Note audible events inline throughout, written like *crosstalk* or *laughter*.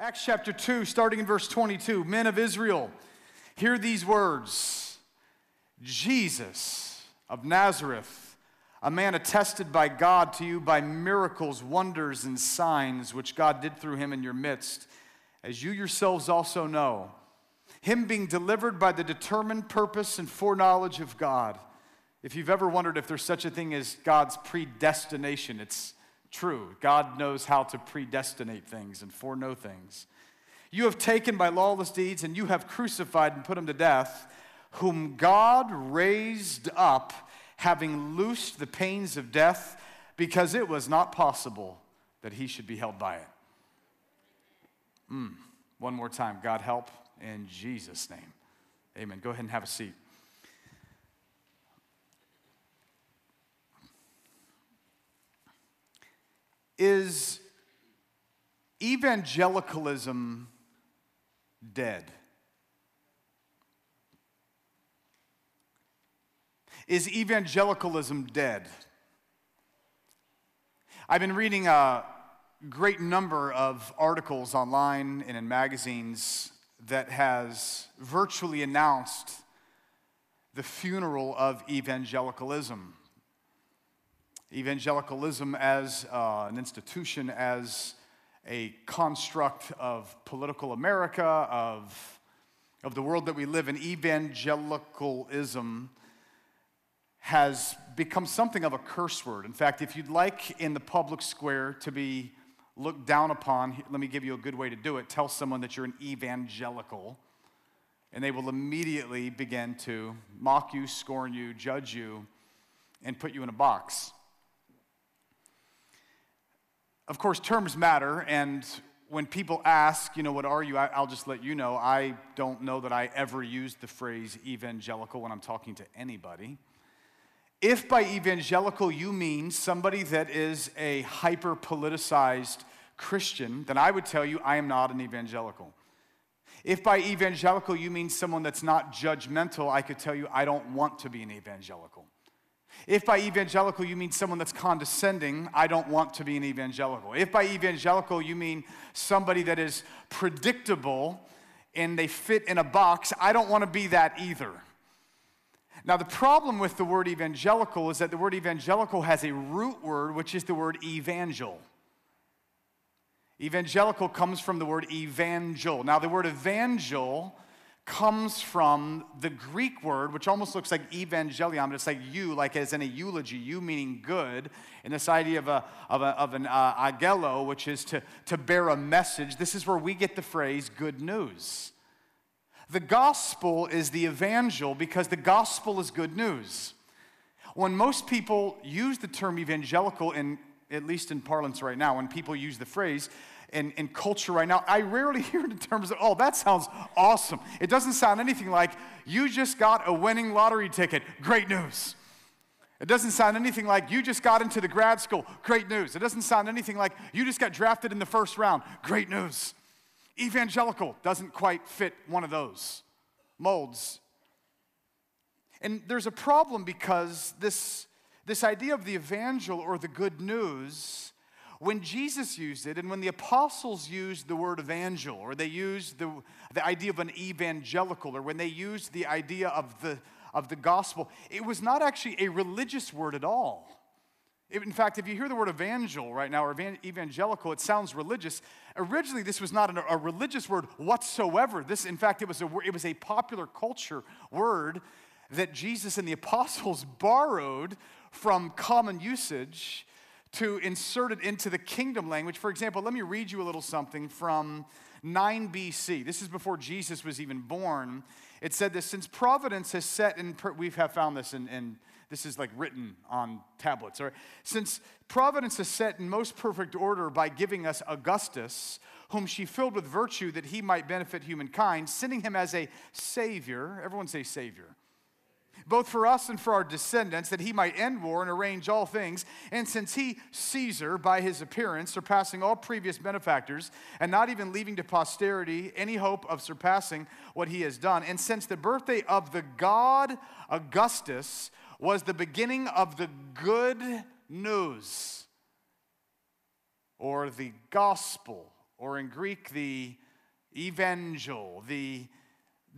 Acts chapter 2, starting in verse 22. Men of Israel, hear these words Jesus of Nazareth, a man attested by God to you by miracles, wonders, and signs which God did through him in your midst, as you yourselves also know. Him being delivered by the determined purpose and foreknowledge of God. If you've ever wondered if there's such a thing as God's predestination, it's true. God knows how to predestinate things and foreknow things. You have taken by lawless deeds and you have crucified and put him to death, whom God raised up, having loosed the pains of death, because it was not possible that he should be held by it. Mm. One more time. God help in Jesus' name. Amen. Go ahead and have a seat. Is evangelicalism dead? Is evangelicalism dead? I've been reading a great number of articles online and in magazines that has virtually announced the funeral of evangelicalism evangelicalism as uh, an institution, as a construct of political America, of, of the world that we live in, evangelicalism has become something of a curse word. In fact, if you'd like in the public square to be looked down upon, let me give you a good way to do it. Tell someone that you're an evangelical, and they will immediately begin to mock you, scorn you, judge you, and put you in a box. Of course, terms matter, and when people ask, you know, what are you, I, will just let you know, I don't know that I ever used the phrase evangelical when I'm talking to anybody. If by evangelical you mean somebody that is a hyper politicized Christian, then I would tell you I am not an evangelical. If by evangelical you mean someone that's not judgmental, I could tell you I don't want to be an evangelical. If by evangelical you mean someone that's condescending, I don't want to be an evangelical. If by evangelical you mean somebody that is predictable and they fit in a box, I don't want to be that either. Now, the problem with the word evangelical is that the word evangelical has a root word, which is the word evangel. Evangelical comes from the word evangel. Now, the word evangel comes from the Greek word, which almost looks like evangelion, but it's like you, like as in a eulogy, you meaning good, and this idea of, a, of, a, of an uh, agelo, which is to, to bear a message. This is where we get the phrase good news. The gospel is the evangel because the gospel is good news. When most people use the term evangelical, in, at least in parlance right now, when people use the phrase, in, in culture right now, I rarely *laughs* hear it in terms of, oh, that sounds awesome. It doesn't sound anything like, you just got a winning lottery ticket. Great news. It doesn't sound anything like you just got into the grad school. Great news. It doesn't sound anything like you just got drafted in the first round. Great news. Evangelical doesn't quite fit one of those molds. And there's a problem because this, this idea of the evangel or the good news when Jesus used it and when the apostles used the word evangel, or they used the, the idea of an evangelical, or when they used the idea of the, of the gospel, it was not actually a religious word at all. In fact, if you hear the word evangel right now or evangelical, it sounds religious. Originally, this was not a religious word whatsoever. This, in fact, it was a, it was a popular culture word that Jesus and the apostles *laughs* borrowed from common usage to insert it into the kingdom language. For example, let me read you a little something from 9 BC. This is before Jesus was even born. It said this since providence has set in, we have found this in, in this is like written on tablets. All right? Since providence has set in most perfect order by giving us Augustus, whom she filled with virtue that he might benefit humankind, sending him as a savior. Everyone say savior both for us and for our descendants, that he might end war and arrange all things. And since he, Caesar, by his appearance, surpassing all previous benefactors, and not even leaving to posterity any hope of surpassing what he has done, and since the birthday of the god Augustus was the beginning of the good news, or the gospel, or in Greek, the evangel, the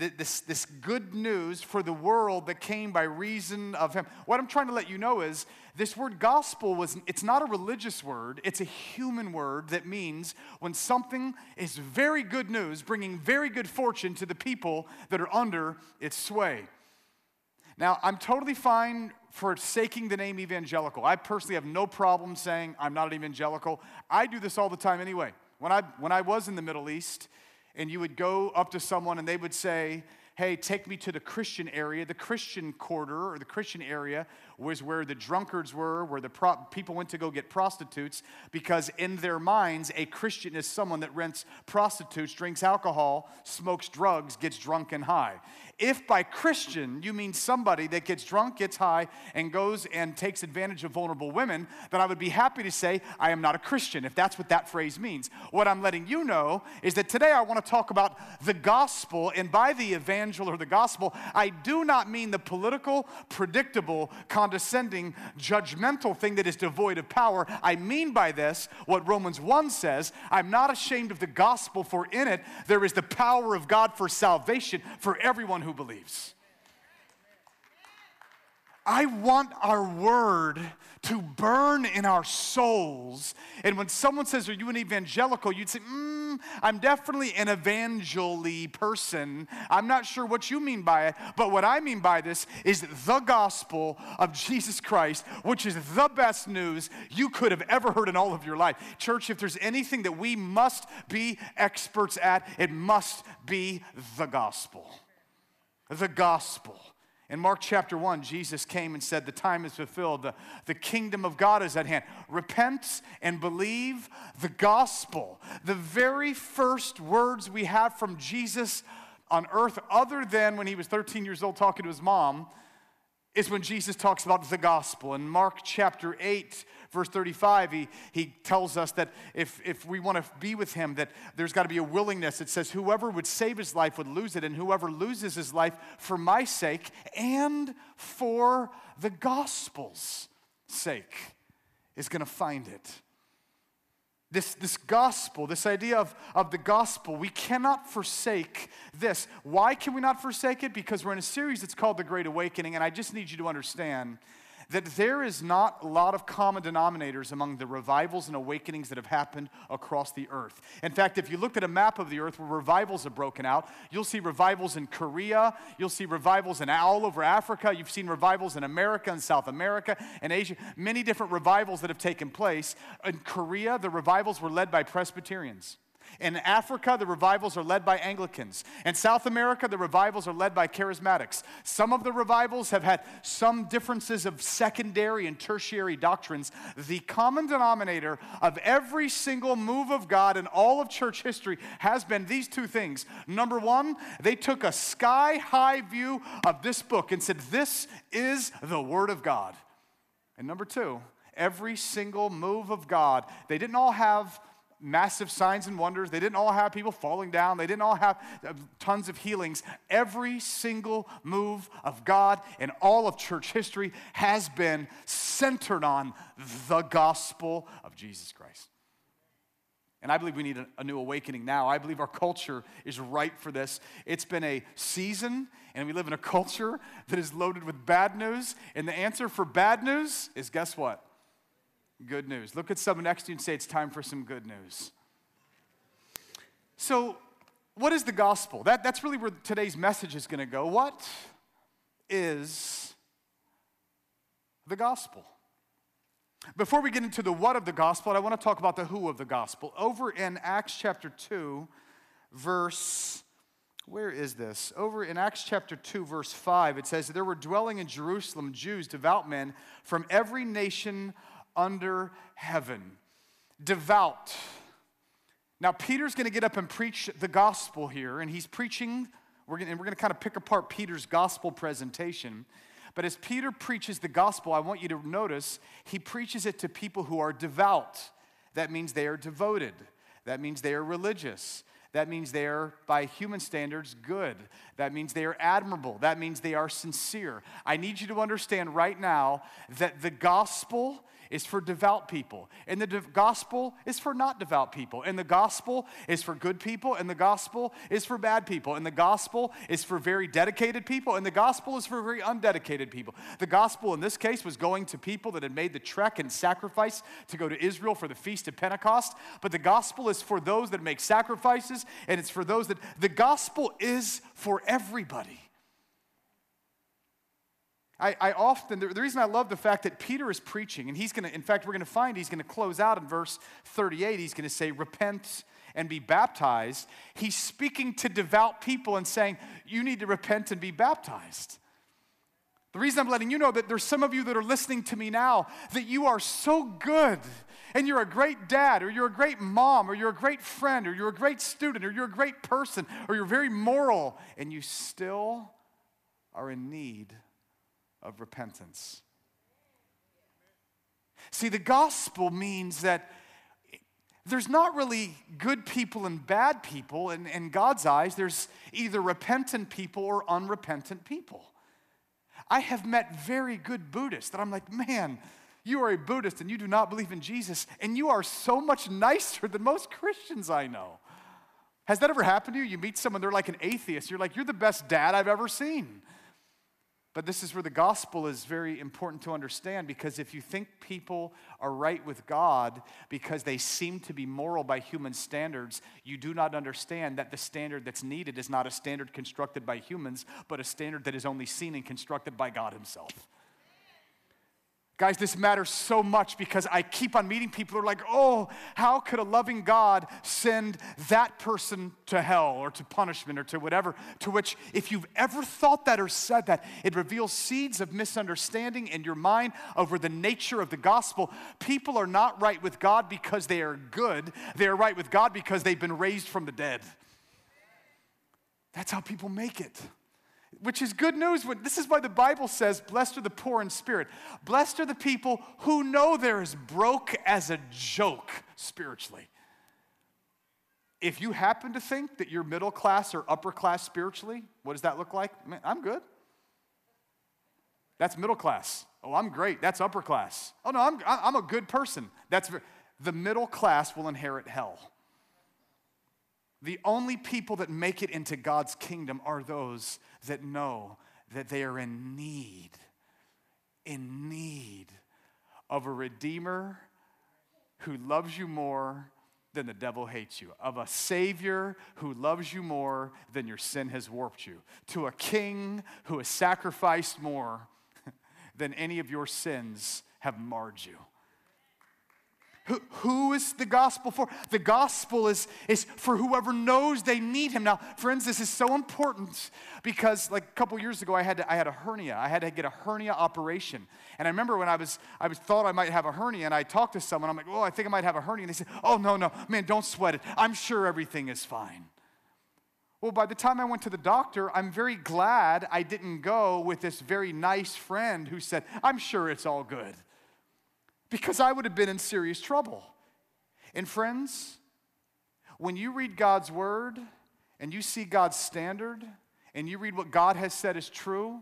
this, this good news for the world that came by reason of him. What I'm trying to let you know is this word gospel was it's not a religious word, it's a human word that means when something is very good news, bringing very good fortune to the people that are under its sway. Now, I'm totally fine forsaking the name evangelical. I personally have no problem saying I'm not an evangelical. I do this all the time anyway. When I, when I was in the Middle East, and you would go up to someone and they would say, Hey, take me to the Christian area. The Christian quarter or the Christian area was where the drunkards were, where the pro- people went to go get prostitutes, because in their minds, a Christian is someone that rents prostitutes, drinks alcohol, smokes drugs, gets drunk and high. If by Christian you mean somebody that gets drunk, gets high, and goes and takes advantage of vulnerable women, then I would be happy to say, I am not a Christian, if that's what that phrase means. What I'm letting you know is that today I want to talk about the gospel, and by the evangel or the gospel, I do not mean the political, predictable, condescending, judgmental thing that is devoid of power. I mean by this what Romans 1 says I'm not ashamed of the gospel, for in it there is the power of God for salvation for everyone who believes. I want our word to burn in our souls. And when someone says, Are you an evangelical? you'd say, mm, I'm definitely an evangely person. I'm not sure what you mean by it, but what I mean by this is the gospel of Jesus Christ, which is the best news you could have ever heard in all of your life. Church, if there's anything that we must be experts at, it must be the gospel. The gospel. In Mark chapter 1, Jesus came and said, The time is fulfilled. The, the kingdom of God is at hand. Repent and believe the gospel. The very first words we have from Jesus on earth, other than when he was 13 years old talking to his mom, is when Jesus talks about the gospel. In Mark chapter 8, verse 35, he, he tells us that if, if we want to be with him, that there's got to be a willingness. It says, whoever would save his life would lose it, and whoever loses his life for my sake and for the gospel's sake is going to find it. This, this gospel, this idea of, of the gospel, we cannot forsake this. Why can we not forsake it? Because we're in a series that's called The Great Awakening, and I just need you to understand that there is not a lot of common denominators among the revivals and awakenings that have happened across the earth. In fact, if you looked at a map of the earth where revivals have broken out, you'll see revivals in Korea, you'll see revivals in all over Africa, you've seen revivals in America and South America and Asia, many different revivals that have taken place. In Korea, the revivals were led by Presbyterians. In Africa, the revivals are led by Anglicans. In South America, the revivals are led by charismatics. Some of the revivals have had some differences of secondary and tertiary doctrines. The common denominator of every single move of God in all of church history has been these two things. Number one, they took a sky high view of this book and said, This is the Word of God. And number two, every single move of God, they didn't all have massive signs and wonders. They didn't all have people falling down. They didn't all have uh, tons of healings. Every single move of God in all of church history has been centered on the gospel of Jesus Christ. And I believe we need a, a, new awakening now. I believe our culture is ripe for this. It's been a season, and we live in a culture that is loaded with bad news. And the answer for bad news is guess what? Good news. Look at someone next to you and say, It's time for some good news. So, what is the gospel? That, that's really where today's message is going to go. What is the gospel? Before we get into the what of the gospel, I want to talk about the who of the gospel. Over in Acts chapter 2, verse, where is this? Over in Acts chapter 2, verse 5, it says, There were dwelling in Jerusalem Jews, devout men from every nation under heaven. Devout. Now, Peter's going to get up and preach the gospel here, and he's preaching, we're gonna, and we're going to kind of pick apart Peter's gospel presentation. But as Peter preaches the gospel, I want you to notice he preaches it to people who are devout. That means they are devoted, that means they are religious. That means they are, by human standards, good. That means they are admirable. That means they are sincere. I need you to understand right now that the gospel is for devout people, and the de- gospel is for not devout people, and the gospel is for good people, and the gospel is for bad people, and the gospel is for very dedicated people, and the gospel is for very undedicated people. The gospel in this case was going to people that had made the trek and sacrifice to go to Israel for the feast of Pentecost, but the gospel is for those that make sacrifices, and it's for those that the gospel is for everybody. I, I often, the, the, reason I love the fact that Peter is preaching, and he's going to, in fact, we're going to find he's going to close out in verse 38. He's going to say, Repent and be baptized. He's speaking to devout people and saying, You need to repent and be baptized. The reason I'm letting you know that there's some of you that are listening to me now that you are so good and you're a great dad or you're a great mom or you're a great friend or you're a great student or you're a great person or you're very moral and you still are in need of repentance. See, the gospel means that there's not really good people and bad people. In, in God's eyes, there's either repentant people or unrepentant people. I have met very good Buddhists that I'm like, man, you are a Buddhist and you do not believe in Jesus, and you are so much nicer than most Christians I know. Has that ever happened to you? You meet someone, they're like an atheist. You're like, you're the best dad I've ever seen. But this is where the gospel is very important to understand because if you think people are right with God because they seem to be moral by human standards, you do not understand that the standard that's needed is not a standard constructed by humans, but a standard that is only seen and constructed by God Himself. Guys, this matters so much because I keep on meeting people who are like, oh, how could a loving God send that person to hell or to punishment or to whatever? To which, if you've ever thought that or said that, it reveals seeds of misunderstanding in your mind over the nature of the gospel. People are not right with God because they are good, they are right with God because they've been raised from the dead. That's how people make it which is good news. This is why the Bible says, Blessed are the poor in spirit. Blessed are the people who know they're as broke as a joke spiritually. If you happen to think that you're middle class or upper class spiritually, what does that look like? Man, I'm good. That's middle class. Oh, I'm great. That's upper class. Oh, no, I'm, I'm a good person. That's the middle class will inherit hell. The only people that make it into God's kingdom are those that know that they are in need, in need of a Redeemer who loves you more than the devil hates you, of a Savior who loves you more than your sin has warped you, to a King who has sacrificed more *laughs* than any of your sins have marred you. Who, is the gospel for? The gospel is, is for whoever knows they need him. Now, friends, this is so important because like a couple years ago, I had, to, I had a hernia. I had to get a hernia operation. And I remember when I was, I was thought I might have a hernia and I talked to someone, I'm like, oh, I think I might have a hernia. And they said, oh, no, no, man, don't sweat it. I'm sure everything is fine. Well, by the time I went to the doctor, I'm very glad I didn't go with this very nice friend who said, I'm sure it's all good because I would have been in serious trouble. And friends, when you read God's word and you see God's standard and you read what God has said is true,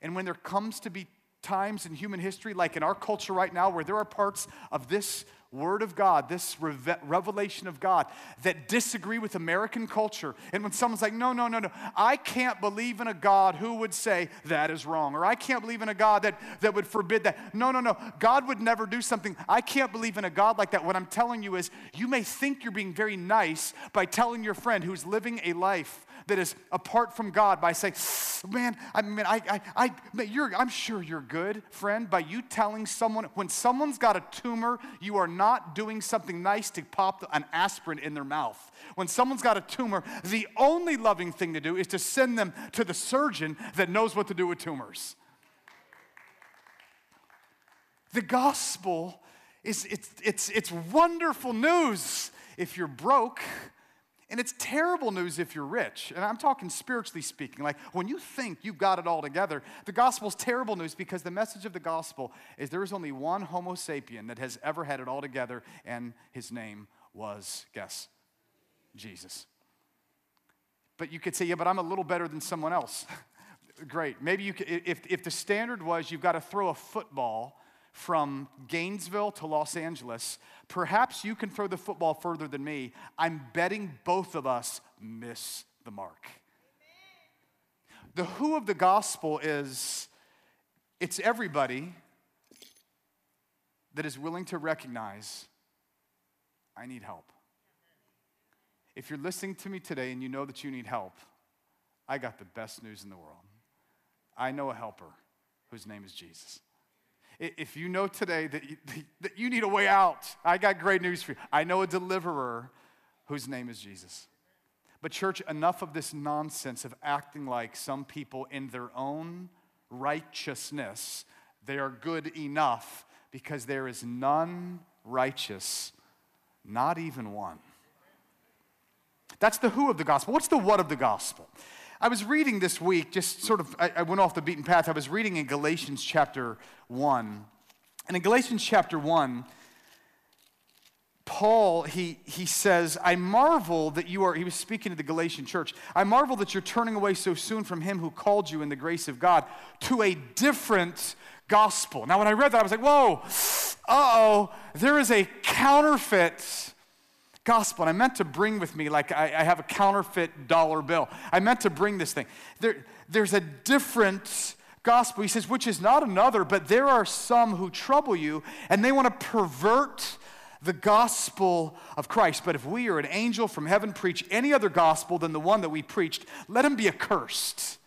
and when there comes to be times in human history, like in our culture right now, where there are parts of this Word of God, this revelation of God that disagree with American culture. And when someone's like, no, no, no, no, I can't believe in a God who would say that is wrong, or I can't believe in a God that, that would forbid that. No, no, no, God would never do something. I can't believe in a God like that. What I'm telling you is, you may think you're being very nice by telling your friend who's living a life that is apart from God by saying, man, I mean, I, I, I, you're, I'm sure you're good, friend, by you telling someone, when someone's got a tumor, you are not doing something nice to pop an aspirin in their mouth. When someone's got a tumor, the only loving thing to do is to send them to the surgeon that knows what to do with tumors. The gospel is it's, it's, it's wonderful news if you're broke and it's terrible news if you're rich. And I'm talking spiritually speaking. Like when you think you've got it all together, the gospel's terrible news because the message of the gospel is there is only one Homo sapien that has ever had it all together, and his name was, guess, Jesus. But you could say, yeah, but I'm a little better than someone else. *laughs* Great. Maybe you could, if, if the standard was you've got to throw a football from Gainesville to Los Angeles, perhaps you can throw the football further than me. I'm betting both of us miss the mark. The who of the gospel is it's everybody that is willing to recognize I need help. If you're listening to me today and you know that you need help, I got the best news in the world. I know a helper whose name is Jesus. If you know today that you, that you need a way out, I got great news for you. I know a deliverer whose name is Jesus. But, church, enough of this nonsense of acting like some people in their own righteousness, they are good enough because there is none righteous, not even one. That's the who of the gospel. What's the what of the gospel? I was reading this week, just sort of, I, I went off the beaten path. I was reading in Galatians chapter 1. And in Galatians chapter 1, Paul, he, he says, I marvel that you are, he was speaking to the Galatian church, I marvel that you're turning away so soon from him who called you in the grace of God to a different gospel. Now, when I read that, I was like, whoa, uh oh, there is a counterfeit gospel. And I meant to bring with me, like I, I, have a counterfeit dollar bill. I meant to bring this thing. There, there's a different gospel. He says, which is not another, but there are some who trouble you and they want to pervert the gospel of Christ. But if we or an angel from heaven preach any other gospel than the one that we preached, let him be accursed.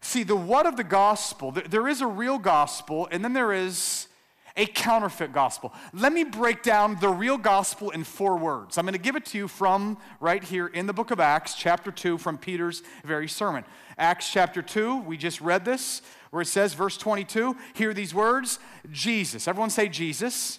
See, the what of the gospel, there is a real gospel, and then there is a counterfeit gospel. Let me break down the real gospel in four words. I'm going to give it to you from right here in the book of Acts, chapter 2, from Peter's very sermon. Acts chapter 2, we just read this, where it says, verse 22, hear these words Jesus. Everyone say Jesus.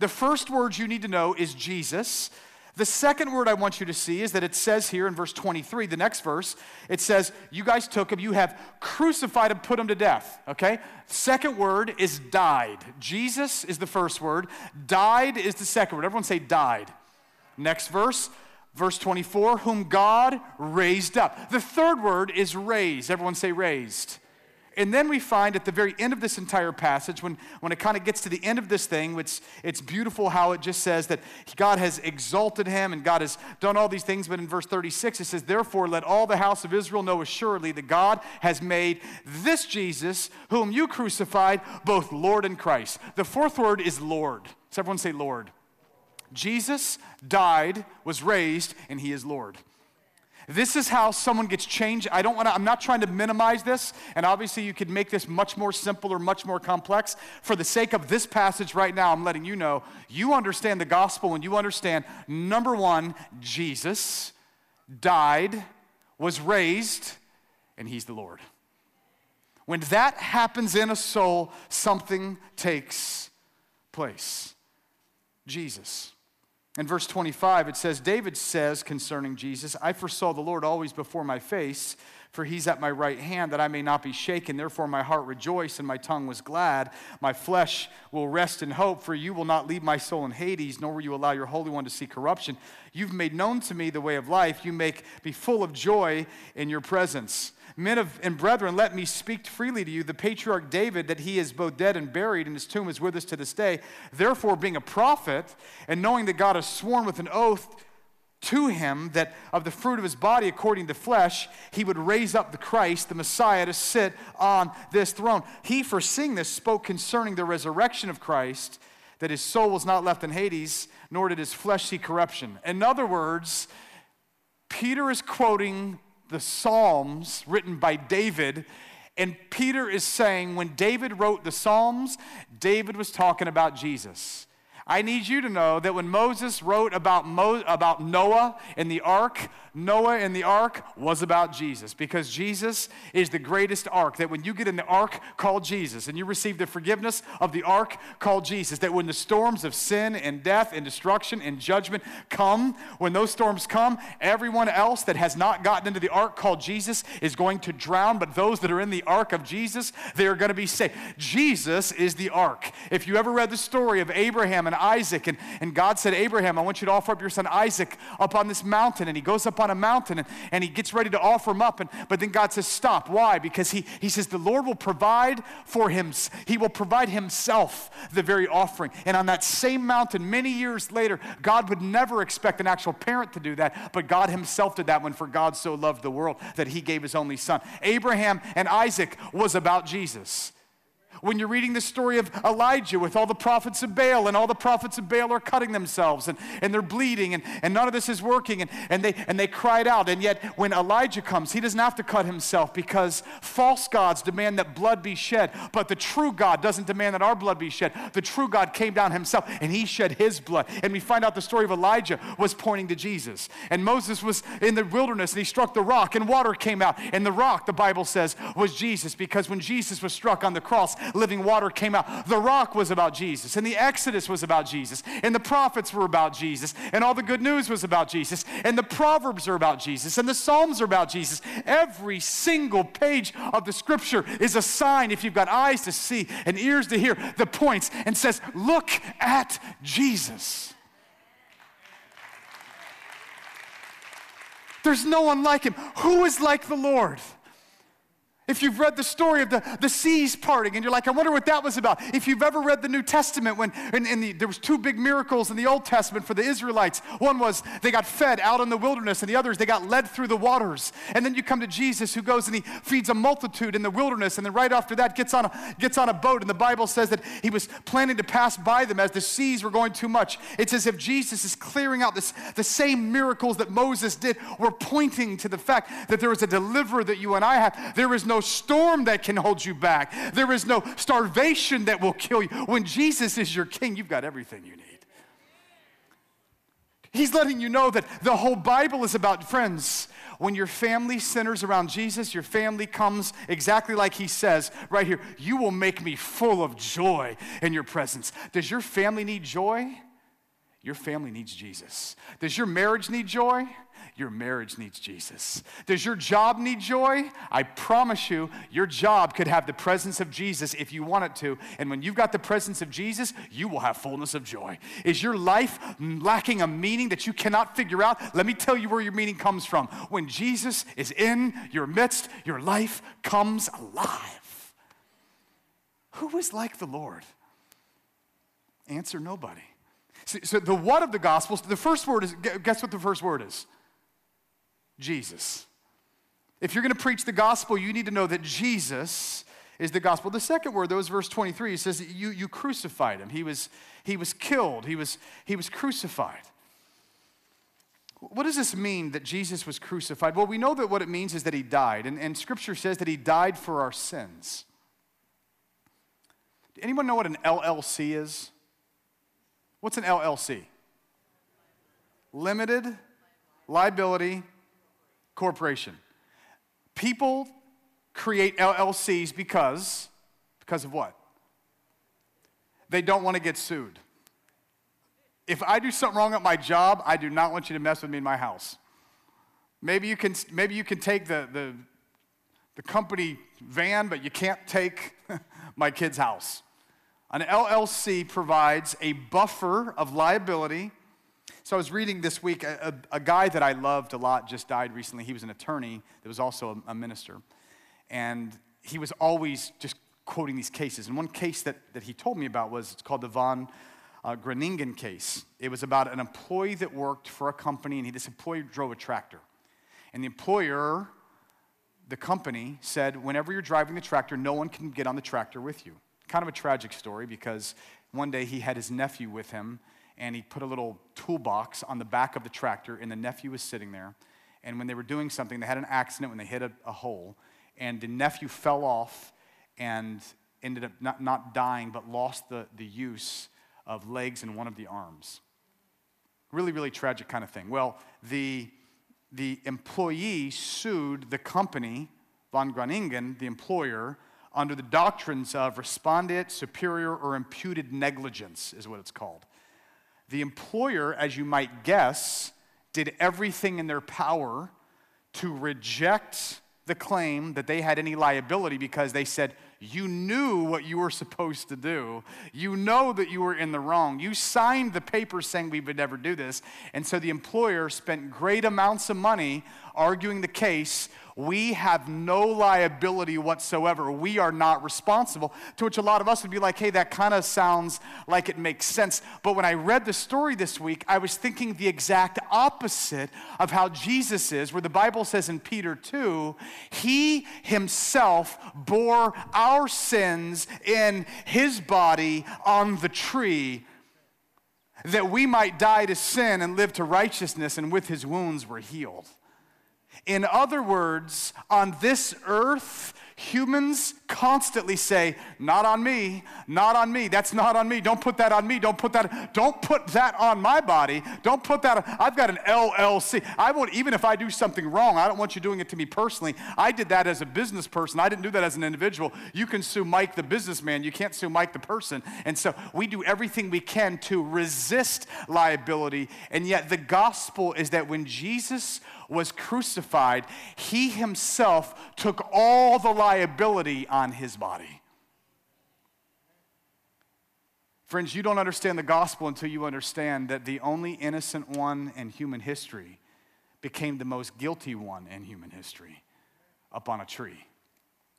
The first word you need to know is Jesus. The second word I want you to see is that it says here in verse 23, the next verse, it says, You guys took him, you have crucified and put him to death. Okay? Second word is died. Jesus is the first word, died is the second word. Everyone say died. Next verse, verse 24, whom God raised up. The third word is raised. Everyone say raised. And then we find at the very end of this entire passage, when, when it kind of gets to the end of this thing, it's, it's beautiful how it just says that God has exalted him and God has done all these things. But in verse 36, it says, Therefore, let all the house of Israel know assuredly that God has made this Jesus, whom you crucified, both Lord and Christ. The fourth word is Lord. So everyone say Lord. Jesus died, was raised, and he is Lord. This is how someone gets changed. I don't want to, I'm not trying to minimize this, and obviously you could make this much more simple or much more complex. For the sake of this passage right now, I'm letting you know you understand the gospel when you understand number one, Jesus died, was raised, and he's the Lord. When that happens in a soul, something takes place. Jesus. In verse 25, it says, David says concerning Jesus, I foresaw the Lord always before my face, for he's at my right hand, that I may not be shaken. Therefore, my heart rejoiced and my tongue was glad. My flesh will rest in hope, for you will not leave my soul in Hades, nor will you allow your Holy One to see corruption. You've made known to me the way of life. You make me full of joy in your presence. Men of, and brethren, let me speak freely to you. The patriarch David, that he is both dead and buried, and his tomb is with us to this day. Therefore, being a prophet, and knowing that God has sworn with an oath to him that of the fruit of his body, according to flesh, he would raise up the Christ, the Messiah, to sit on this throne. He, foreseeing this, spoke concerning the resurrection of Christ, that his soul was not left in Hades, nor did his flesh see corruption. In other words, Peter is quoting the Psalms written by David. And Peter is saying when David wrote the Psalms, David was talking about Jesus. I need you to know that when Moses wrote about, Mo- about Noah and the ark, Noah and the ark was about Jesus because Jesus is the greatest ark. That when you get in the ark called Jesus and you receive the forgiveness of the ark called Jesus, that when the storms of sin and death and destruction and judgment come, when those storms come, everyone else that has not gotten into the ark called Jesus is going to drown, but those that are in the ark of Jesus, they are going to be saved. Jesus is the ark. If you ever read the story of Abraham and Isaac. And, and God said, Abraham, I want you to offer up your son Isaac up on this mountain. And he goes up on a mountain and, and he gets ready to offer him up. And, but then God says, Stop. Why? Because he, he says, The Lord will provide for him, he will provide himself the very offering. And on that same mountain, many years later, God would never expect an actual parent to do that, but God himself did that when for God so loved the world that he gave his only son. Abraham and Isaac was about Jesus when you're reading the story of Elijah with all the prophets of Baal, and all the prophets of Baal are cutting themselves and, and they're bleeding, and, and none of this is working, and, and, they, and they cried out. And yet, when Elijah comes, he doesn't have to cut himself because false gods demand that blood be shed, but the true God doesn't demand that our blood be shed. The true God came down himself and he shed his blood. And we find out the story of Elijah was pointing to Jesus. And Moses was in the wilderness and he struck the rock, and water came out. And the rock, the Bible says, was Jesus because when Jesus was struck on the cross, living water came out. The rock was about Jesus, and the Exodus was about Jesus, and the prophets were about Jesus, and all the good news was about Jesus, and the Proverbs are about Jesus, and the Psalms are about Jesus. Every single page of the scripture is a sign, if you've got eyes to see and ears to hear, the points and says, Look at Jesus. There's no one like him. Who is like the Lord? If you've read the story of the, the seas parting and you're like, I wonder what that was about. If you've ever read the New Testament when in the, there was two big miracles in the Old Testament for the Israelites. One was they got fed out in the wilderness and the others they got led through the waters. And then you come to Jesus who goes and he feeds a multitude in the wilderness and then right after that gets on a, gets on a boat and the Bible says that he was planning to pass by them as the seas were going too much. It's as if Jesus is clearing out this, the same miracles that Moses did were pointing to the fact that there is a deliverer that you and I have. There is no storm that can hold you back. There is no starvation that will kill you. When Jesus is your king, you've got everything you need. He's letting you know that the whole Bible is about friends. When your family centers around Jesus, your family comes exactly like he says right here. You will make me full of joy in your presence. Does your family need joy? Your family needs Jesus. Does your marriage need joy? Your marriage needs Jesus. Does your job need joy? I promise you, your job could have the presence of Jesus if you want it to. And when you've got the presence of Jesus, you will have fullness of joy. Is your life lacking a meaning that you cannot figure out? Let me tell you where your meaning comes from. When Jesus is in your midst, your life comes alive. Who is like the Lord? Answer nobody. So, the what of the gospel, the first word is, guess what the first word is? Jesus. If you're going to preach the gospel, you need to know that Jesus is the gospel. The second word, though, is verse 23. It says, that you, you crucified him. He was, he was killed, he was, he was crucified. What does this mean that Jesus was crucified? Well, we know that what it means is that he died, and, and scripture says that he died for our sins. Anyone know what an LLC is? What's an LLC? Limited liability corporation. People create LLCs because because of what? They don't want to get sued. If I do something wrong at my job, I do not want you to mess with me in my house. Maybe you can maybe you can take the the, the company van, but you can't take *laughs* my kid's house. An LLC provides a buffer of liability so I was reading this week, a, a, a, guy that I loved a lot just died recently. He was an attorney that was also a, a minister. And he was always just quoting these cases. And one case that, that he told me about was it's called the Von uh, Groningen case. It was about an employee that worked for a company, and he, this employee drove a tractor. And the employer, the company, said, whenever you're driving the tractor, no one can get on the tractor with you. Kind of a tragic story because one day he had his nephew with him and he put a little toolbox on the back of the tractor, and the nephew was sitting there. And when they were doing something, they had an accident when they hit a, a hole, and the nephew fell off and ended up not, not dying, but lost the, the use of legs and one of the arms. Really, really tragic kind of thing. Well, the, the employee sued the company, von Groningen, the employer, under the doctrines of respondeat superior or imputed negligence, is what it's called. The employer, as you might guess, did everything in their power to reject the claim that they had any liability because they said, you knew what you were supposed to do. You know that you were in the wrong. You signed the paper saying we would never do this. And so the employer spent great amounts of money arguing the case we have no liability whatsoever. We are not responsible. To which a lot of us would be like, hey, that kind of sounds like it makes sense. But when I read the story this week, I was thinking the exact opposite of how Jesus is, where the Bible says in Peter 2, he himself bore our sins in his body on the tree that we might die to sin and live to righteousness, and with his wounds we're healed. In other words, on this earth, humans constantly say, Not on me, not on me, that's not on me, don't put that on me, don't put that, don't put that on my body, don't put that, on, I've got an LLC. I won't, even if I do something wrong, I don't want you doing it to me personally. I did that as a business person, I didn't do that as an individual. You can sue Mike the businessman, you can't sue Mike the person. And so we do everything we can to resist liability, and yet the gospel is that when Jesus was crucified, he himself took all the liability on his body. Friends, you don't understand the gospel until you understand that the only innocent one in human history became the most guilty one in human history up on a tree,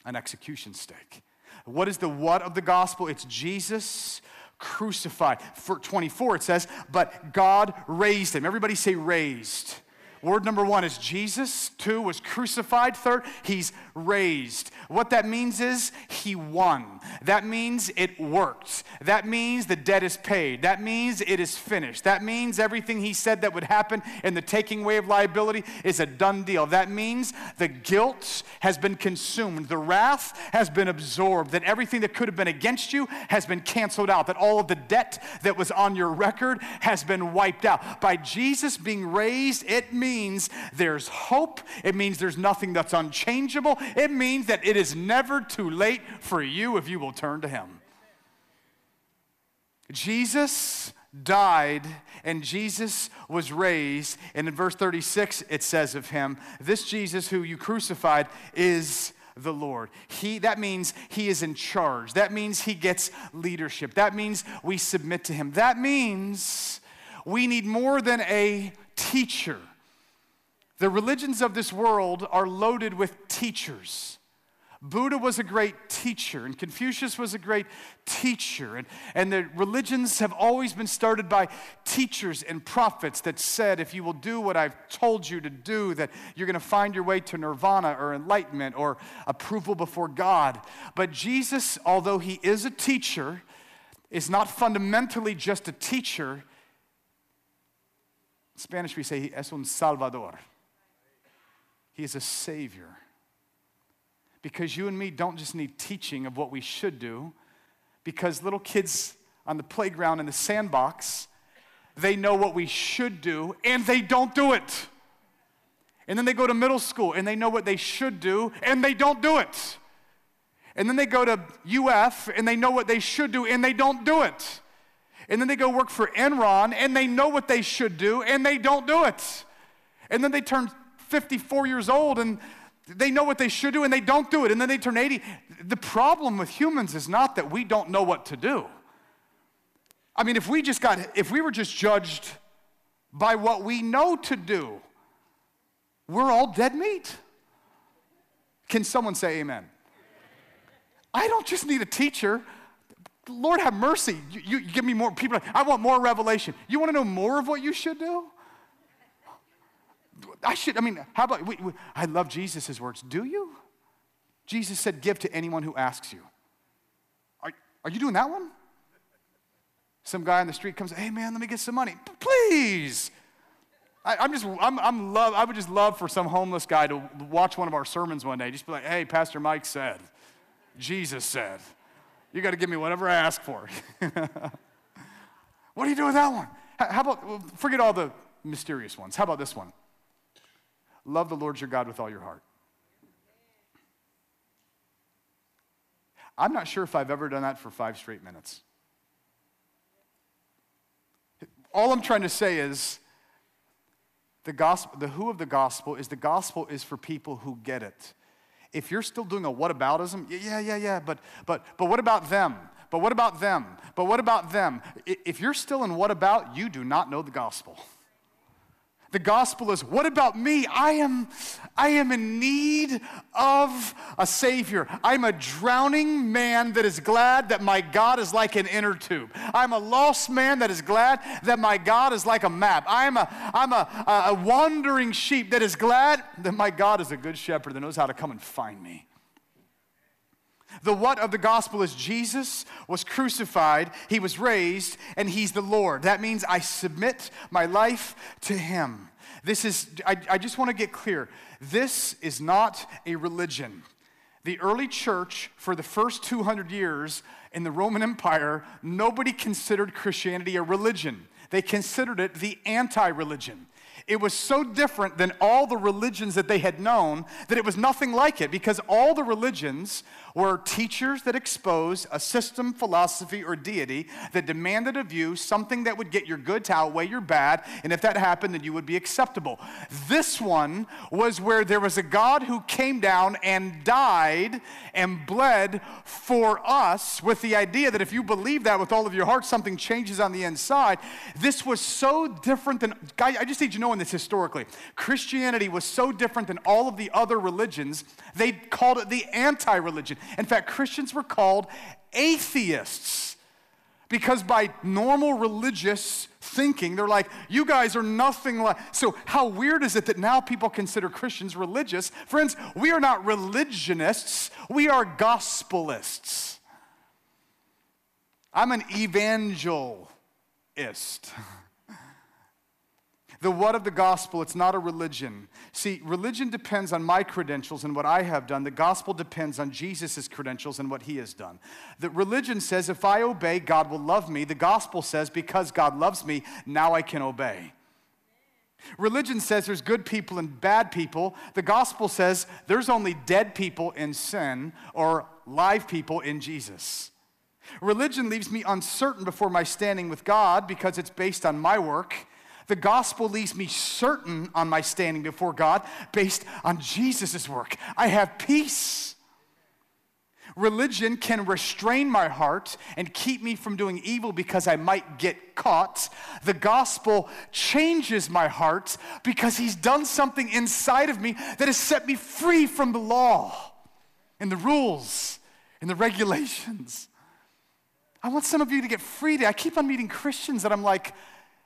an execution stake. What is the what of the gospel? It's Jesus crucified. For 24 it says, but God raised him. Everybody say raised. Word number one is Jesus. Two was crucified. Third, he's raised. What that means is he won. That means it worked. That means the debt is paid. That means it is finished. That means everything he said that would happen in the taking away of liability is a done deal. That means the guilt has been consumed, the wrath has been absorbed, that everything that could have been against you has been canceled out, that all of the debt that was on your record has been wiped out. By Jesus being raised, it means means there's hope. It means there's nothing that's unchangeable. It means that it is never too late for you if you will turn to Him. Jesus died and Jesus was raised. And in verse 36, it says of him, This Jesus who you crucified is the Lord. He, that means he is in charge. That means he gets leadership. That means we submit to him. That means we need more than a teacher. The religions of this world are loaded with teachers. Buddha was a great teacher, and Confucius was a great teacher. And, and the religions have always been started by teachers and prophets that said, if you will do what I've told you to do, that you're going to find your way to nirvana or enlightenment or approval before God. But Jesus, although he is a teacher, is not fundamentally just a teacher. In Spanish, we say, he es un salvador. Is a Savior. Because you and me don't just need teaching of what we should do, because little kids on the playground in the sandbox, they know what we should do and they don't do it. And then they go to middle school and they know what they should do and they don't do it. And then they go to UF and they know what they should do and they don't do it. And then they go work for Enron and they know what they should do and they don't do it. And then they turn 54 years old and they know what they should do and they don't do it, and then they turn 80. The problem with humans is not that we don't know what to do. I mean, if we just got, if we were just judged by what we know to do, we're all dead meat. Can someone say amen? I don't just need a teacher. Lord have mercy. You, you give me more people. I want more revelation. You want to know more of what you should do? I should, I mean, how about, we, we, I love Jesus' words. Do you? Jesus said, give to anyone who asks you. Are, are you doing that one? Some guy on the street comes, hey man, let me get some money. Please. I, am just, I'm, I'm love, I would just love for some homeless guy to watch one of our sermons one day. Just be like, hey, Pastor Mike said, Jesus said, you got to give me whatever I ask for. *laughs* what do you do with that one? How about, forget all the mysterious ones. How about this one? Love the Lord your God with all your heart. I'm not sure if I've ever done that for five straight minutes. All I'm trying to say is the gospel, the who of the gospel is the gospel is for people who get it. if you're still doing a whataboutism, yeah, yeah, yeah, but, but, but what about them? But what about them? But what about them? If you're still in what about, you do not know the gospel. The gospel is, what about me? I am, I am in need of a savior. I'm a drowning man that is glad that my God is like an inner tube. I'm a lost man that is glad that my God is like a map. I'm a, I'm a, a wandering sheep that is glad that my God is a good shepherd that knows how to come and find me. The what of the gospel is Jesus was crucified, he was raised, and he's the Lord. That means I submit my life to him. This is, I, I just want to get clear. This is not a religion. The early church, for the first 200 years in the Roman Empire, nobody considered Christianity a religion. They considered it the anti religion. It was so different than all the religions that they had known that it was nothing like it because all the religions were teachers that exposed a system, philosophy, or deity that demanded of you something that would get your good to outweigh your bad, and if that happened, then you would be acceptable. This one was where there was a God who came down and died and bled for us with the idea that if you believe that with all of your heart, something changes on the inside. This was so different than, I just need you to know in this historically. Christianity was so different than all of the other religions, they called it the anti religion. In fact, Christians were called atheists because by normal religious thinking, they're like, you guys are nothing like. So, how weird is it that now people consider Christians religious? Friends, we are not religionists, we are gospelists. I'm an evangelist. *laughs* The what of the gospel, it's not a religion. See, religion depends on my credentials and what I have done. The gospel depends on Jesus' credentials and what he has done. The religion says if I obey, God will love me. The gospel says because God loves me, now I can obey. Religion says there's good people and bad people. The gospel says there's only dead people in sin or live people in Jesus. Religion leaves me uncertain before my standing with God because it's based on my work the gospel leaves me certain on my standing before God based on Jesus' work. I have peace. Religion can restrain my heart and keep me from doing evil because I might get caught. The gospel changes my heart because he's done something inside of me that has set me free from the law and the rules and the regulations. I want some of you to get free today. I keep on meeting Christians that I'm like,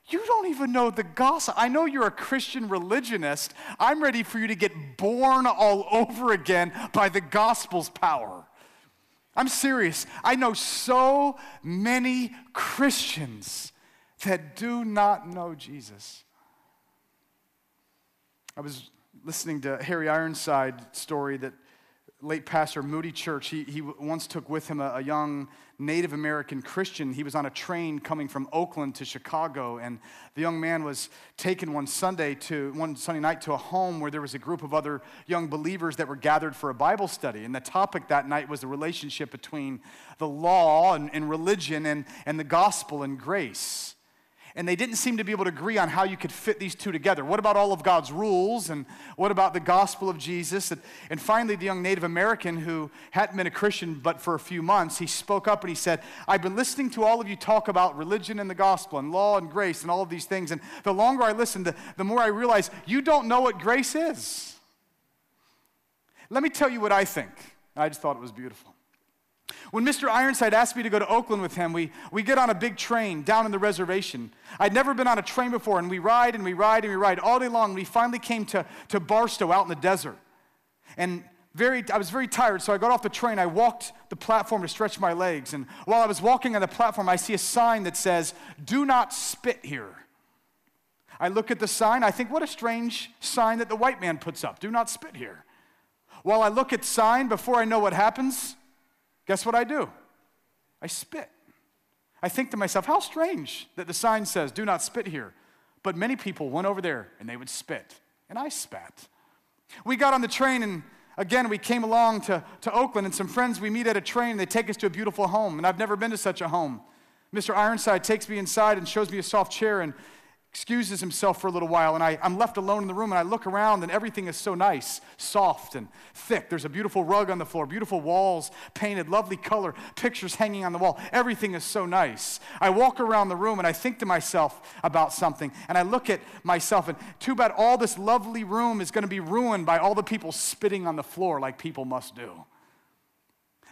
you don't even know the gospel. I know you're a Christian religionist. I'm ready for you to get born all over again by the gospel's power. I'm serious. I know so many Christians that do not know Jesus. I was listening to Harry Ironside story that late pastor Moody Church, he, he once took with him a, a, young Native American Christian. He was on a train coming from Oakland to Chicago, and the young man was taken one Sunday to one Sunday night to a home where there was a group of other young believers that were gathered for a Bible study. And the topic that night was the relationship between the law and, and religion and, and the gospel and grace and they didn't seem to be able to agree on how you could fit these two together. What about all of God's rules? And what about the gospel of Jesus? And, and finally, the young Native American who hadn't been a Christian but for a few months, he spoke up and he said, I've been listening to all of you talk about religion and the gospel and law and grace and all of these things. And the longer I listen, the, the more I realize you don't know what grace is. Let me tell you what I think. I just thought it was beautiful. When Mr. Ironside asked me to go to Oakland with him, we, we get on a big train down in the reservation. I'd never been on a train before, and we ride and we ride and we ride all day long. We finally came to, to Barstow out in the desert. And very, I was very tired, so I got off the train. I walked the platform to stretch my legs. And while I was walking on the platform, I see a sign that says, Do not spit here. I look at the sign, I think, what a strange sign that the white man puts up. Do not spit here. While I look at sign, before I know what happens, guess what I do? I spit. I think to myself, how strange that the sign says, do not spit here. But many people went over there and they would spit, and I spat. We got on the train and again we came along to, to Oakland and some friends we meet at a train, they take us to a beautiful home, and I've never been to such a home. Mr. Ironside takes me inside and shows me a soft chair and excuses himself for a little while, and I, I'm left alone in the room, and I look around, and everything is so nice, soft and thick. There's a beautiful rug on the floor, beautiful walls painted, lovely color, pictures hanging on the wall. Everything is so nice. I walk around the room, and I think to myself about something, and I look at myself, and too bad all this lovely room is going to be ruined by all the people spitting on the floor like people must do.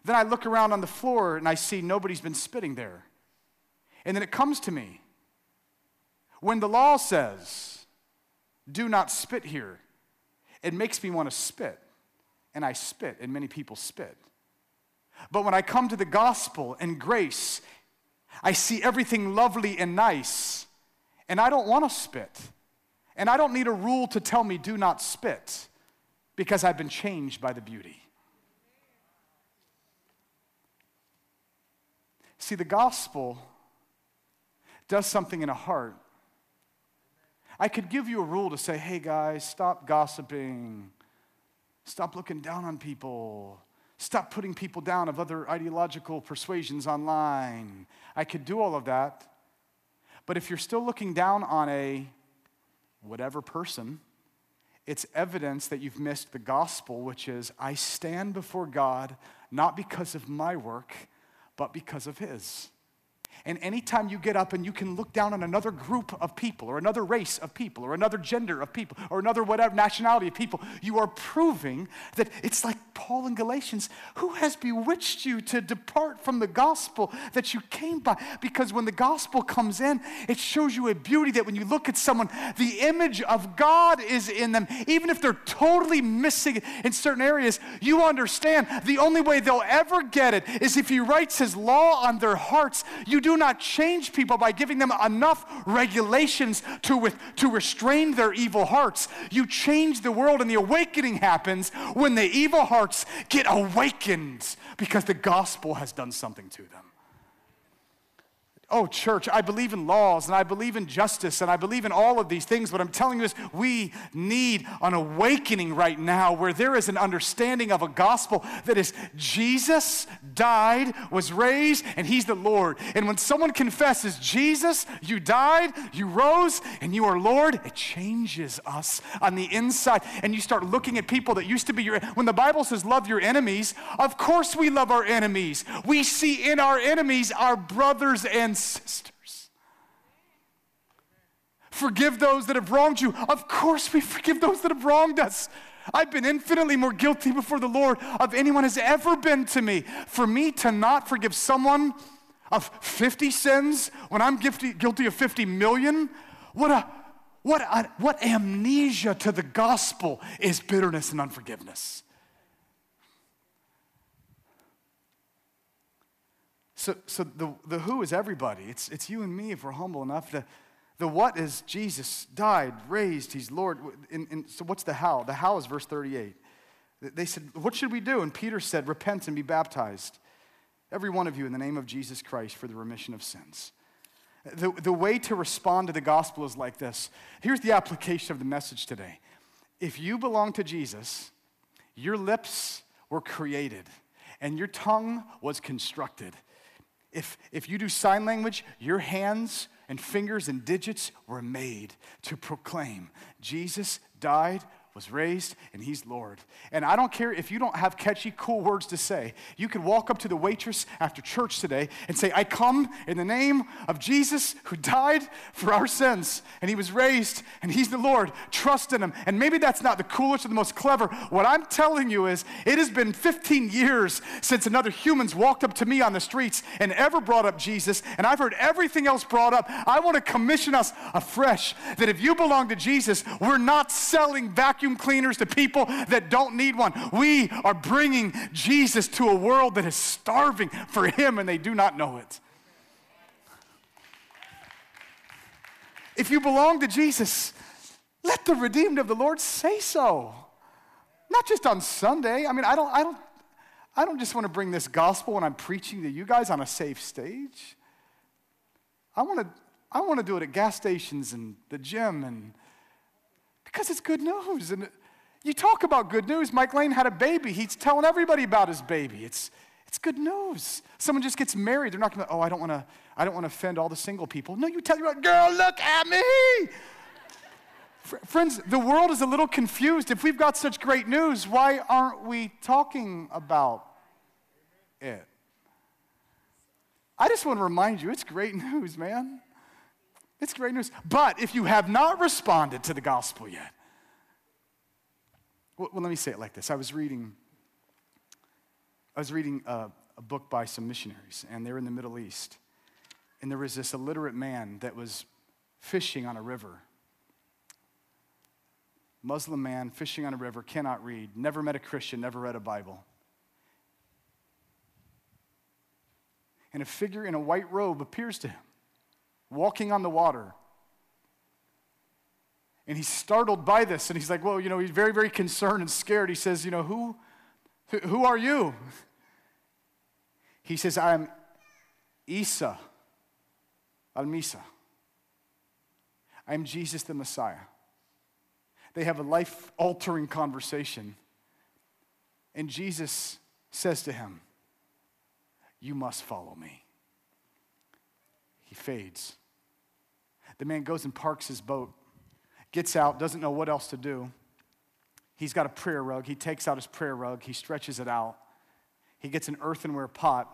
Then I look around on the floor, and I see nobody's been spitting there. And then it comes to me when the law says, do not spit here, it makes me want to spit. And I spit, and many people spit. But when I come to the gospel and grace, I see everything lovely and nice, and I don't want to spit. And I don't need a rule to tell me, do not spit, because I've been changed by the beauty. See, the gospel does something in a heart I could give you a rule to say, hey guys, stop gossiping, stop looking down on people, stop putting people down of other ideological persuasions online. I could do all of that. But if you're still looking down on a whatever person, it's evidence that you've missed the gospel, which is I stand before God not because of my work, but because of His. And anytime you get up and you can look down on another group of people, or another race of people, or another gender of people, or another whatever nationality of people, you are proving that it's like Paul in Galatians who has bewitched you to depart from the gospel that you came by? Because when the gospel comes in, it shows you a beauty that when you look at someone, the image of God is in them. Even if they're totally missing in certain areas, you understand the only way they'll ever get it is if He writes His law on their hearts. You do not change people by giving them enough regulations to, with, to restrain their evil hearts. You change the world, and the awakening happens when the evil hearts get awakened because the gospel has done something to them oh, church, I believe in laws and I believe in justice and I believe in all of these things. What I'm telling you is we need an awakening right now where there is an understanding of a gospel that is Jesus died, was raised, and he's the Lord. And when someone confesses, Jesus, you died, you rose, and you are Lord, it changes us on the inside. And you start looking at people that used to be your, when the Bible says love your enemies, of course we love our enemies. We see in our enemies our brothers and sisters. Forgive those that have wronged you. Of course, we forgive those that have wronged us. I've been infinitely more guilty before the Lord of anyone has ever been to me. For me to not forgive someone of 50 sins when I'm guilty, of 50 million, what a what, a, what amnesia to the gospel is bitterness and unforgiveness. So, so the, the who is everybody. It's, it's you and me if we're humble enough. The, the what is Jesus died, raised, he's Lord. And, and so what's the how? The how is verse 38. They said, What should we do? And Peter said, Repent and be baptized, every one of you, in the name of Jesus Christ for the remission of sins. The, the way to respond to the gospel is like this. Here's the application of the message today. If you belong to Jesus, your lips were created and your tongue was constructed. If, if you do sign language, your hands and fingers and digits were made to proclaim Jesus died was raised and he's Lord. And I don't care if you don't have catchy, cool words to say. You could walk up to the waitress after church today and say, I come in the name of Jesus who died for our sins and he was raised and he's the Lord. Trust in him. And maybe that's not the coolest or the most clever. What I'm telling you is, it has been 15 years since another human's walked up to me on the streets and ever brought up Jesus, and I've heard everything else brought up. I want to commission us afresh that if you belong to Jesus, we're not selling vacuum vacuum cleaners to people that don't need one. We are bringing Jesus to a world that is starving for Him and they do not know it. If you belong to Jesus, let the redeemed of the Lord say so. Not just on Sunday. I mean, I don't, I don't, I don't just want to bring this gospel when I'm preaching to you guys on a safe stage. I want to, I want to do it at gas stations and the gym and because it's good news. And you talk about good news. Mike Lane had a baby. He's telling everybody about his baby. It's, It's good news. Someone just gets married. They're not going to, oh, I don't want to, I don't want to offend all the single people. No, you tell your girl, look at me. Friends, the world is a little confused. If we've got such great news, why aren't we talking about it? I just want to remind you it's great *laughs* news, man. It's great news. But if you have not responded to the gospel yet, well, let me say it like this. I was reading, I was reading a, a book by some missionaries, and they're in the Middle East. And there was this illiterate man that was fishing on a river. Muslim man fishing on a river, cannot read, never met a Christian, never read a Bible. And a figure in a white robe appears to him, walking on the water. And he's startled by this, and he's like, Well, you know, he's very, very concerned and scared. He says, You know, who, who are you? He says, I'm Isa al Masih. I'm Jesus the Messiah. They have a life altering conversation. And Jesus says to him, You must follow me. He fades. The man goes and parks his boat, gets out, doesn't know what else to do. He's got a prayer rug. He takes out his prayer rug, he stretches it out. He gets an earthenware pot,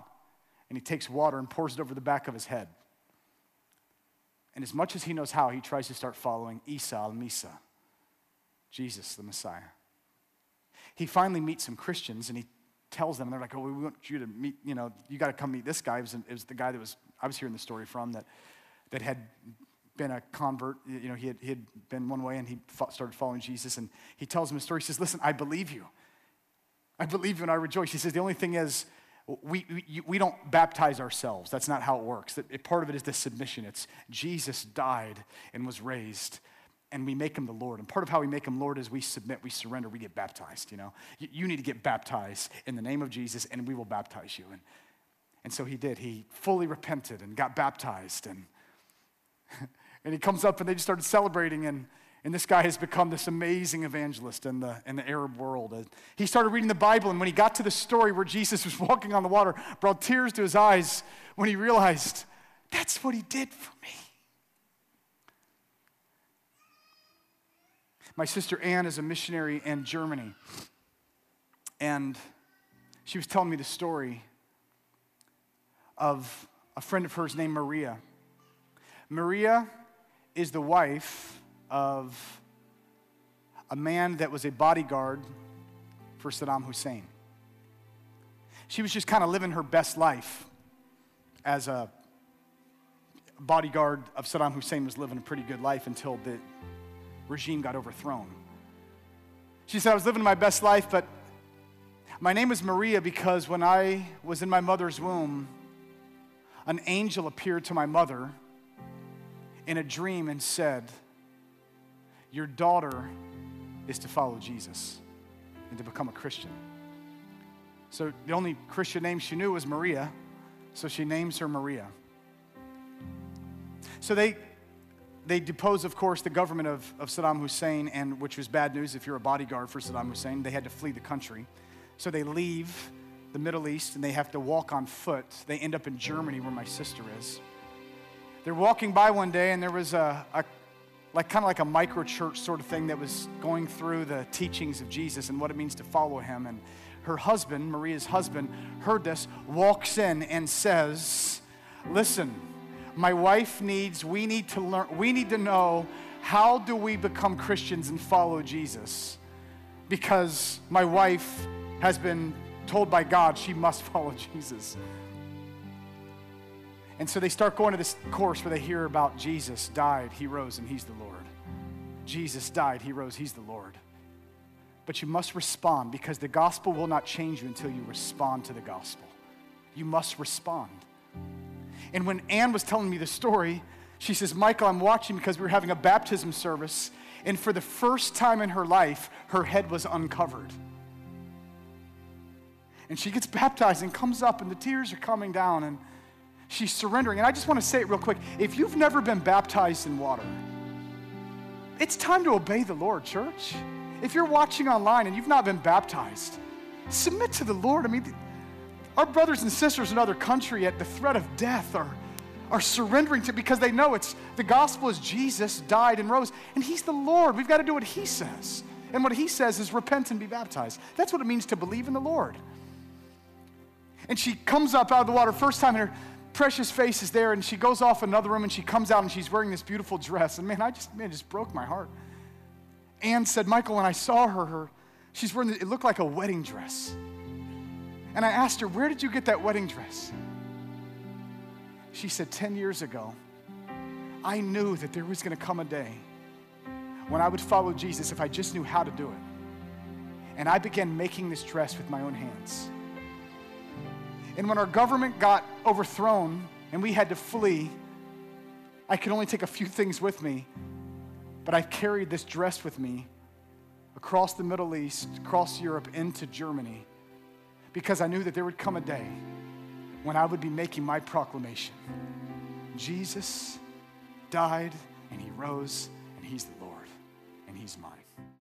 and he takes water and pours it over the back of his head. And as much as he knows how, he tries to start following al Masih. Jesus, the Messiah. He finally meets some Christians and he tells them, and they're like, oh, we want you to meet, you know, you got to come meet this guy. It was, it was, the guy that was, I was hearing the story from, that, that had been a convert. You know, he had, he had been one way and he started following Jesus. And he tells him a story. He says, listen, I believe you. I believe you and I rejoice. He says, the only thing is, we, we, we don't baptize ourselves. That's not how it works. That, Part of it is the submission. It's Jesus died and was raised and we make him the Lord. And part of how we make him Lord is we submit, we surrender, we get baptized, you know. You, you need to get baptized in the name of Jesus, and we will baptize you. And, and so he did. He fully repented and got baptized. And, *laughs* and he comes up, and they just started celebrating. And, and this guy has become this amazing evangelist in the, in the Arab world. And he started reading the Bible, and when he got to the story where Jesus was *laughs* walking on the water, brought tears to his eyes when he realized that's what he did for me. My sister Anne is a missionary in Germany. And she was telling me the story of a friend of hers named Maria. Maria is the wife of a man that was a bodyguard for Saddam Hussein. She was just kind of living her best life as a bodyguard of Saddam Hussein was living a pretty good life until the regime got overthrown. She said, I was living my best life, but my name is Maria because when I was in my mother's womb, an angel appeared to my mother in a dream and said, Your daughter is to follow Jesus and to become a Christian. So the only Christian name she knew was Maria, so she names her Maria. So they they depose, of course, the government of, of Saddam Hussein, and which was bad news if you're a bodyguard for Saddam Hussein. They had to flee the country. So they leave the Middle East and they have to walk on foot. They end up in Germany, where my sister is. They're walking by one day, and there was a, a like kind of like a micro church sort of thing that was going through the teachings of Jesus and what it means to follow him. And her husband, Maria's husband, heard this, walks in and says, Listen, my wife needs, we need to learn, we need to know how do we become Christians and follow Jesus? Because my wife has been told by God she must *laughs* follow Jesus. And so they start going to this course where they hear about Jesus died, he rose, and he's the Lord. Jesus died, he rose, he's the Lord. But you must respond because the gospel will not change you until you respond to the gospel. You must respond. And when Anne was telling me the story, she says, Michael, I'm watching because we were having a baptism service, and for the first time in her life, her head was uncovered. And she gets baptized and comes up, and the tears are coming down, and she's surrendering. And I just want to say it real quick if you've never been baptized in water, it's time to obey the Lord, church. If you're watching online and you've not been baptized, submit to the Lord. I mean, Our brothers and sisters in other country at the threat of death are, are surrendering to because they know it's the gospel is Jesus died and rose, and he's the Lord. We've got to do what he says. And what he says is repent and be baptized. That's what it means to believe in the Lord. And she comes up out of the water first time, and her precious face is there, and she goes off another room, and she comes out, and she's wearing this beautiful dress. And man, I just, man, just broke my heart. Anne said, Michael, when I saw her, her she's wearing, it looked like a wedding dress. And I asked her, where did you get that wedding dress? She said, 10 years ago, I knew that there was going to come a day when I would follow Jesus if I just knew how to do it. And I began making this dress with my own hands. And when our government got overthrown and we had to flee, I could only take a few things with me, but I carried this dress with me across the Middle East, across Europe, into Germany, because I knew that there would come a day when I would be making my proclamation Jesus died and he rose and he's the Lord and he's mine.